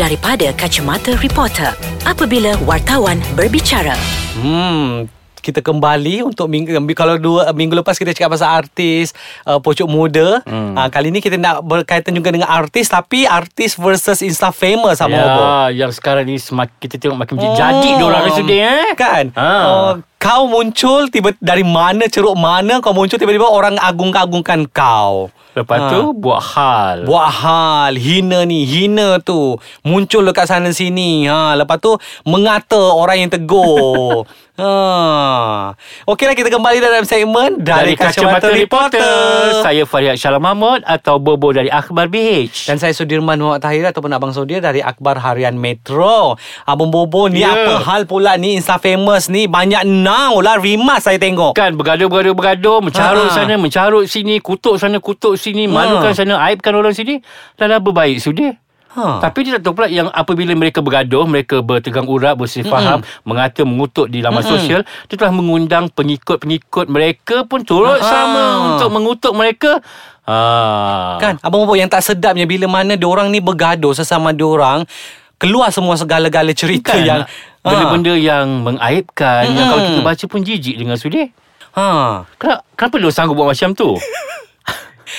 daripada kacamata reporter apabila wartawan berbicara. Hmm, kita kembali untuk minggu kalau dua minggu lepas kita cakap pasal artis uh, pocok muda. Hmm. Uh, kali ni kita nak berkaitan juga dengan artis tapi artis versus Insta famous sama Ya, apa. yang sekarang ni semakin kita tengok makin hmm. jadi diorang ni sedih eh. Kan? Ha. Uh, kau muncul tiba dari mana ceruk mana kau muncul tiba-tiba orang agung-agungkan kau. Lepas Ha. tu buat hal. Buat hal. Hina ni Hina tu. Muncul dekat sana sini. Ha, Lepas tu Mengata orang yang tegur. Ha. Okeylah kita kembali dalam segmen Dari, Kacamata, Reporter, Saya Fariad Syalam Mahmud Atau Bobo dari Akhbar BH Dan saya Sudirman Muhammad Tahir Ataupun Abang Sudir Dari Akhbar Harian Metro. Abang Bobo ni Ya. apa hal pula ni? Insta famous ni. Banyak now lah. Rimas saya tengok. Kan bergaduh-bergaduh-bergaduh. Mencarut Ha. sana Mencarut sini Kutuk sana Kutuk sini Malukan sana Aibkan orang sini Dah dah berbaik sudah Ha. Tapi dia tak tahu pula yang apabila mereka bergaduh, mereka bertegang urat, bersih faham, mengata, mengutuk di laman sosial, dia telah mengundang pengikut-pengikut mereka pun turut Ha. sama untuk mengutuk mereka. Ha. Kan Abang Bobo yang tak sedapnya Bila mana diorang ni bergaduh Sesama diorang Keluar semua segala-gala cerita Kan, yang benda-benda yang mengaibkan, yang kalau kita baca pun jijik dengan sudih. ha. Kenapa, kenapa dia sanggup buat macam tu?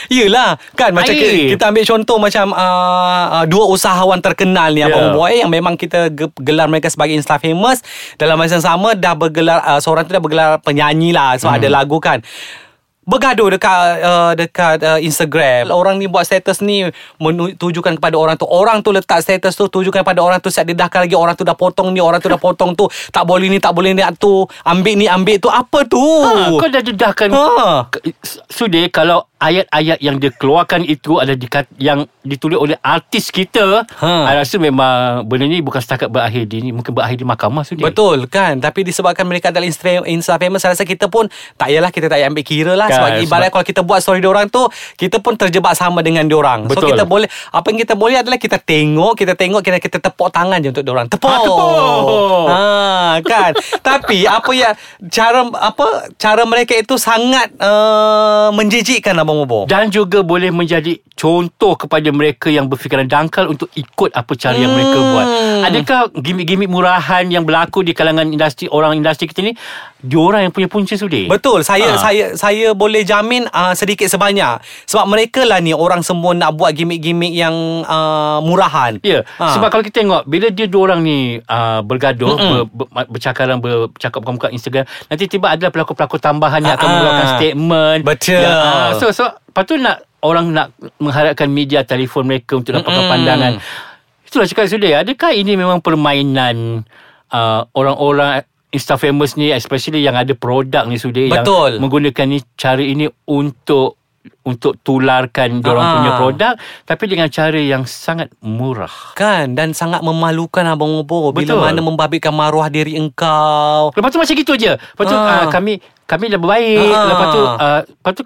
Yelah Kan macam Air. kita, ambil contoh Macam uh, uh, Dua usahawan terkenal ni Ya. Abang Boy Yang memang kita ge- Gelar mereka sebagai Insta famous Dalam masa yang sama Dah bergelar uh, Seorang tu dah bergelar penyanyi lah Sebab Hmm. ada lagu kan Bergaduh dekat uh, dekat uh, Instagram. Orang ni buat status ni menu- tujukan kepada orang tu. Orang tu letak status tu tujukan kepada orang tu. Siap dedahkan lagi orang tu dah potong ni, orang tu dah potong tu. Tak boleh ni, tak boleh ni tu. Ambil ni, ambil tu. Apa tu? Ha, kau dah dedahkan Ha. Sudir kalau ayat-ayat yang dia keluarkan itu ada dikat, yang ditulis oleh artis kita, Ha. I rasa memang benda ni bukan setakat berakhir di ni, mungkin berakhir di mahkamah Sudir. Betul kan Tapi disebabkan mereka adalah Insta, Insta famous Saya rasa kita pun Tak yalah kita tak payah ambil kira lah Kan, Sebab ibarat sebab- kalau kita buat story diorang tu Kita pun terjebak sama dengan diorang So Betul. kita boleh Apa yang kita boleh adalah Kita tengok Kita tengok Kita, kita tepuk tangan je untuk diorang Tepuk Ha, tepuk. ha, kan Tapi apa yang Cara apa Cara mereka itu sangat uh, Menjijikkan Bobo Dan juga boleh menjadi contoh kepada mereka yang berfikiran dangkal untuk ikut apa cara yang mereka Hmm. buat. Adakah gimmick-gimmick murahan yang berlaku di kalangan industri orang industri kita ni diorang yang punya punca Sudir? Betul saya Ha. saya saya boleh jamin uh, sedikit sebanyak sebab mereka lah ni orang semua nak buat gimmick-gimmick yang uh, murahan. Ya, Ha. sebab kalau kita tengok bila dia dua orang ni uh, bergaduh, ber, ber, bercakaran, bercakap muka-muka Instagram, nanti tiba ada pelakon-pelakon tambahan yang akan mengeluarkan statement. betul. Ya, ah, so so lepas tu nak orang nak mengharapkan media telefon mereka untuk dapatkan Mm-mm. pandangan. Itulah cakap sudah, adakah ini memang permainan uh, orang-orang Insta famous ni especially yang ada produk ni sudah yang Betul. menggunakan ni cara ini untuk untuk tularkan diorang Ah. punya produk tapi dengan cara yang sangat murah. Kan dan sangat memalukan abang Bobo bila mana membabitkan maruah diri engkau. Lepas tu macam gitu je. Lepas tu uh, kami kami dah berbaik. Ah. Lepas tu uh, lepas tu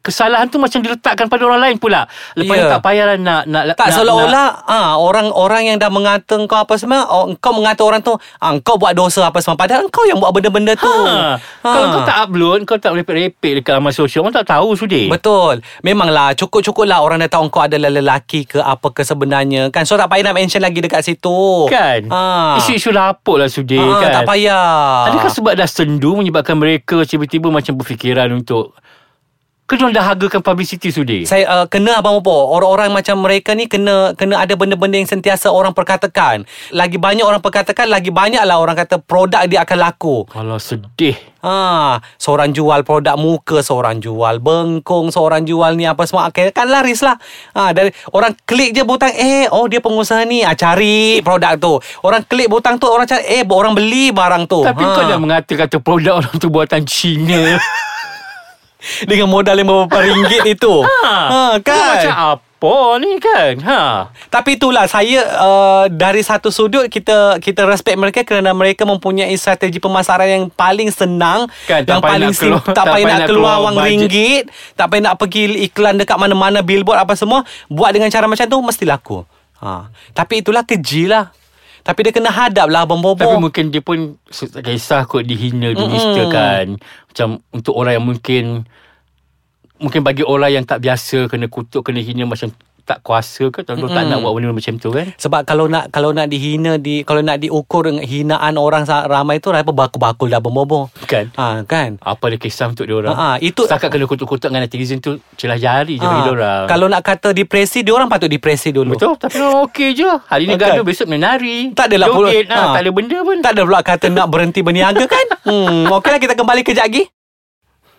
kesalahan tu macam diletakkan pada orang lain pula. Lepas yeah. tak payahlah nak nak Tak nak, seolah-olah ah orang-orang yang dah mengata kau apa semua oh, kau mengata orang tu ah, kau buat dosa apa semua padahal kau yang buat benda-benda tu. Ha. Kalau kau tak upload Kau tak repek-repek Dekat laman sosial Orang tak tahu sudir Betul Memanglah Cukup-cukup lah Orang dah tahu kau adalah lelaki ke Apa ke sebenarnya Kan So tak payah nak mention lagi Dekat situ Kan ha. Isu-isu lapuk lah sudir ha, kan Tak payah Adakah sebab dah sendu Menyebabkan mereka Tiba-tiba macam berfikiran untuk Ke diorang dah hargakan publicity sudir saya uh, kena abang apa orang-orang macam mereka ni kena kena ada benda-benda yang sentiasa orang perkatakan lagi banyak orang perkatakan lagi banyaklah orang kata produk dia akan laku Kalau sedih Ha, seorang jual produk muka, seorang jual bengkung, seorang jual ni apa semua. Okay, kan laris lah. Ha, dari orang klik je butang, eh, oh dia pengusaha ni, ah, cari produk tu. Orang klik butang tu, orang cari, eh, orang beli barang tu. Tapi Ha. kau dah mengata Kata produk orang tu buatan Cina Dengan modal yang beberapa ringgit itu. ha, Kau kan? macam apa ni kan ha. Tapi itulah saya uh, dari satu sudut kita kita respect mereka kerana mereka mempunyai strategi pemasaran yang paling senang Kan, yang paling nak keluar- sim, tak payah nak keluar wang ringgit, tak payah nak pergi iklan dekat mana-mana billboard apa semua, buat dengan cara macam tu mesti laku. Ha. Tapi itulah keji lah. Tapi dia kena hadap lah Bobo. Tapi mungkin dia pun Tak kisah kot dihina Dinista Mm-mm. kan Macam untuk orang yang mungkin Mungkin bagi orang yang tak biasa Kena kutuk Kena hina macam tak kuasa ke Atau tak nak buat benda macam tu kan Sebab kalau nak kalau nak dihina di kalau nak diukur dengan hinaan orang ramai tu apa bakul-bakul dah berbobo. Kan Ha kan. Apa dia kisah untuk dia orang Ha, ha, itu- Setakat kena kutuk-kutuk dengan netizen tu Celah jari je bagi Ha, dia orang kalau nak kata depresi, dia orang patut depresi dulu. Betul Tapi orang okey je Hari ni Kan? gaduh Besok menari Tak adalah pula- ha. ha. Tak ada benda pun Tak ada pula kata nak berhenti berniaga kan? Hmm, okeylah kita kembali kejap lagi.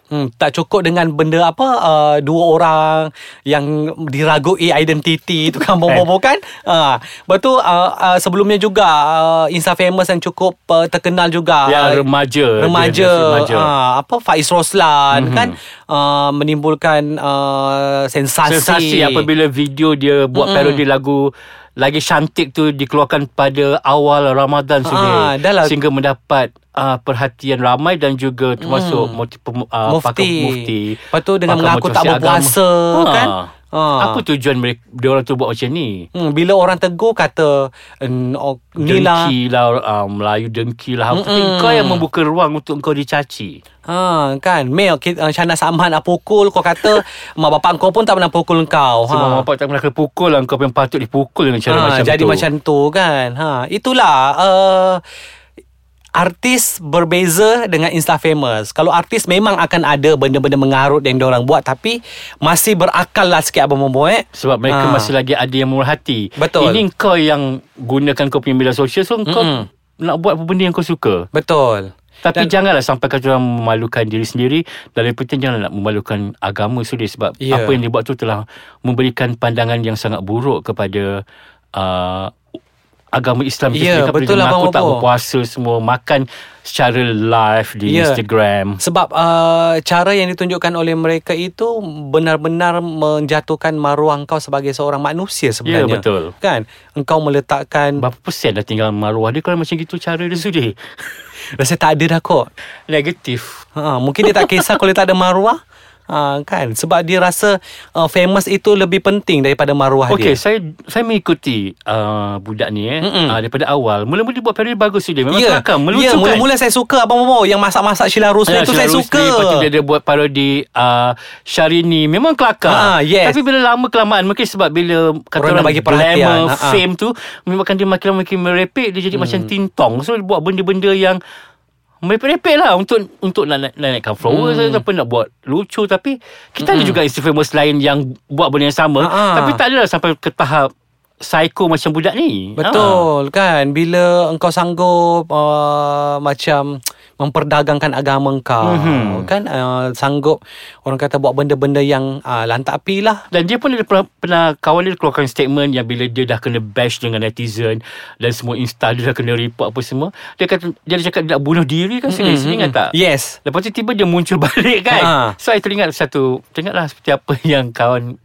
Hmm, tak cukup dengan benda apa uh, dua orang yang diragui identiti tu kan bobo kan uh, betul uh, uh, sebelumnya juga uh, Insta famous yang cukup uh, terkenal juga uh, remaja remaja, Dia- dia remaja. Uh, apa Faiz Roslan Mhm. mm-hmm. kan uh, menimbulkan uh, sensasi Sensasi apabila video dia Buat Mm-mm. parodi lagu Lagi cantik tu Dikeluarkan pada awal Ramadan Ah, sudah dah lah. Sehingga mendapat uh, Perhatian ramai Dan juga termasuk mm. multi, uh, mufti. pakar mufti Lepas tu dengan mengaku tak berpuasa agama. kan. Ha. Ha. Apa tujuan mereka Dia orang tu buat macam ni Hmm, bila orang tegur kata "En- oh, ni lah Dengki lah uh, Melayu dengki lah Tapi Mm-mm. kau yang membuka ruang Untuk kau dicaci Ha kan Mel uh, Syahnas Ahmad nak pukul Kau kata Mak bapak kau pun tak pernah pukul kau Sebab ha. bapak tak pernah kena pukul lah Kau yang patut dipukul Dengan cara ha, macam Jadi tu macam tu kan ha, Itulah uh, Artis berbeza dengan Insta famous Kalau artis memang akan ada Benda-benda mengarut yang diorang buat Tapi Masih berakal lah sikit Abang Mombo eh Sebab mereka Ha. masih lagi ada yang murah hati Betul. Ini kau yang Gunakan kau punya media sosial So kau Mm-mm. Nak buat apa benda yang kau suka Betul Tapi Dan- janganlah sampai kata orang memalukan diri sendiri Dan lebih penting janganlah nak memalukan agama sendiri Sebab Ya. apa yang dia buat tu telah Memberikan pandangan yang sangat buruk kepada uh, Agama Islam itu Ya, sendiri. betul Dia lah, mengaku Abang tak berpuasa semua Makan secara live di Ya. Instagram Sebab uh, cara yang ditunjukkan oleh mereka itu benar-benar menjatuhkan maruah kau sebagai seorang manusia sebenarnya. Ya, betul. Kan? Engkau meletakkan Berapa persen dah tinggal maruah dia Kalau macam gitu cara dia sudi rasa tak ada dah kok. Negatif Ha, mungkin dia tak kisah kalau tak ada maruah. Ha, kan? Sebab dia rasa uh, famous itu lebih penting daripada maruah Okey, dia. saya saya mengikuti uh, budak ni eh Mm-mm. uh, daripada awal. Mula-mula dia buat parodi bagus tu dia. Memang Ya, kelakar, ya, melucukan. mula-mula saya suka Abang Momo Yang masak-masak Sheila Rusli Ya, itu Sheila saya Rusli, suka Lepas tu dia ada buat parodi uh, Syahrini Memang kelakar Ha, yes. Tapi bila lama kelamaan Mungkin sebab bila Kata Orang orang, bagi perhatian. glamour, Ha, ha. fame tu Menyebabkan dia makin lama makin merepek Dia jadi Hmm. macam tintong So dia buat benda-benda yang Merepek-repek lah Untuk untuk nak, nak, nak naikkan followers hmm. Ataupun nak buat lucu Tapi Kita ada juga famous lain Yang buat benda yang sama Ha, ha. Tapi tak adalah sampai ke tahap Psycho macam budak ni Ha. Betul kan Bila engkau sanggup uh, Macam Memperdagangkan agama engkau Mhm. Kan uh, Sanggup Orang kata buat benda-benda yang uh, Lantak api lah Dan dia pun ada pernah, pernah kawan dia keluarkan statement yang bila dia dah kena bash dengan netizen dan semua insta dia dah kena report apa semua. Dia kata dia ada cakap dia nak bunuh diri kan serius mm ingat tak? Yes Lepas tu tiba dia muncul balik kan. Ha. So I teringat satu teringatlah seperti apa yang kawan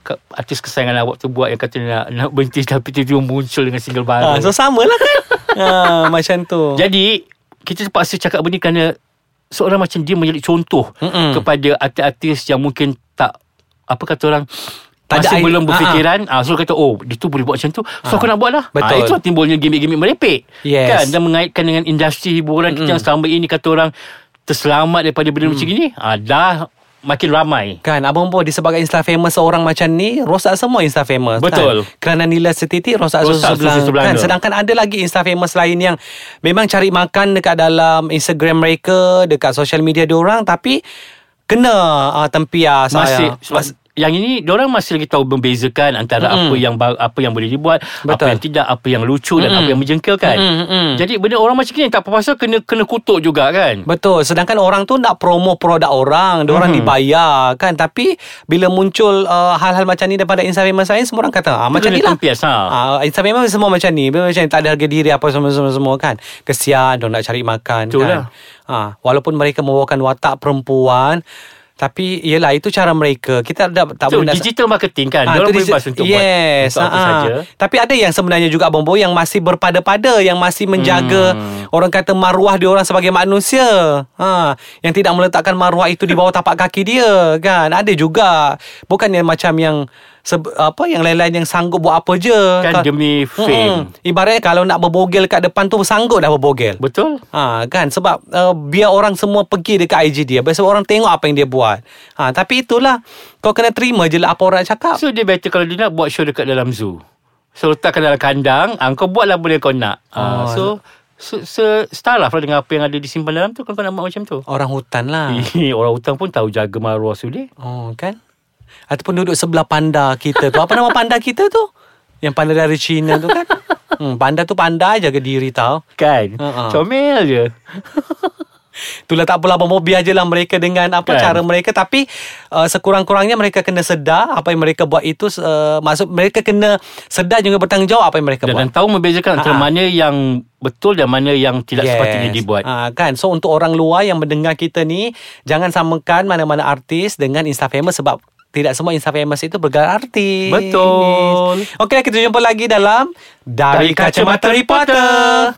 ka- artis kesayangan awak tu buat yang kata nak nak berhenti tapi tiba-tiba muncul dengan single baru. uh, So sama lah kan uh, Macam tu Jadi kita terpaksa cakap benda kerana seorang macam dia menjadi contoh Mm-mm. kepada artis-artis yang mungkin tak apa kata orang Tak ada masih i- belum Ah, berfikiran ah, So kata Oh dia tu boleh buat macam tu. So aku nak buat lah. Betul. ah, Itu timbulnya gimmick-gimmick merepek. Yes. kan? Dan mengaitkan dengan industri hiburan kita Yang selama ini kata orang Terselamat daripada benda macam ini ah, Dah makin ramai Kan Abang Bo disebabkan Insta famous Seorang macam ni Rosak semua Insta famous Betul. kan? Kerana nilai setitik Rosak, Rosak susu sebelah kan? Sedangkan ada lagi Insta famous lain yang Memang cari makan Dekat dalam Instagram mereka Dekat social media diorang Tapi Kena uh, tempias Masih ah, sebab yang ini orang masih lagi tahu membezakan antara Mm-mm. apa yang apa yang boleh dibuat, apa Betul. yang tidak, apa yang lucu dan Mm-mm. apa yang menjengkelkan. Mm-mm. Jadi benda orang macam ni tak apa pasal kena kena kutuk juga kan. Betul Sedangkan orang tu Nak promo produk orang Diorang Mhm. dibayar Kan Tapi Bila muncul uh, Hal-hal macam ni Daripada Insta famous lain Semua orang kata ah, Macam kena ni lah tempias, ha. Ah, Insta famous semua macam ni Memang macam ni Tak ada harga diri Apa semua-semua kan Kesian Diorang nak cari makan Betul kan ah, Walaupun mereka Membawakan watak perempuan tapi yelah itu cara mereka Kita tak, tak So, boleh nak digital marketing kan. Ah, Ah, digi- bebas untuk yes, buat untuk apa ah. saja. Tapi ada yang sebenarnya juga Bombo Yang masih berpada-pada Yang masih menjaga Hmm. Orang kata maruah dia orang sebagai manusia ha, Yang tidak meletakkan maruah itu Di bawah tapak kaki dia Kan Ada juga Bukan yang macam yang seb- apa yang lain-lain yang sanggup buat apa je. Kan Ka- demi fame. Mm-mm. Ibaratnya kalau nak berbogel kat depan tu sanggup dah berbogel. Betul? Ha kan sebab uh, biar orang semua pergi dekat IG dia, biar orang tengok apa yang dia buat. Ha tapi itulah kau kena terima je lah apa orang cakap. So dia better kalau dia nak buat show dekat dalam zoo. So letakkan dalam kandang, ah, kau buatlah benda kau nak. Ah, Oh. so so, so style lah dengan apa yang ada disimpan dalam tu kalau kau nak buat macam tu. Orang hutan lah. Orang hutan pun tahu jaga maruah sudah. Oh kan Ataupun duduk sebelah panda kita tu Apa nama panda kita tu Yang panda dari China tu kan hmm, Panda tu pandai jaga diri tau Kan? Ha-ha. Comel je. Itulah tak apalah Bomo biar je lah mereka dengan apa Kan. cara mereka Tapi uh, sekurang-kurangnya mereka kena sedar Apa yang mereka buat itu uh, Maksud mereka kena sedar juga bertanggungjawab Apa yang mereka Dan, buat dan tahu membezakan antara mana yang betul dan mana yang tidak sepatutnya dibuat. Ah kan. So untuk orang luar yang mendengar kita ni, jangan samakan mana-mana artis dengan Insta famous sebab tidak semua Insta famous itu bergelar artis. Betul. Okey, kita jumpa lagi dalam Dari, Dari Kacamata Kacamata Reporter.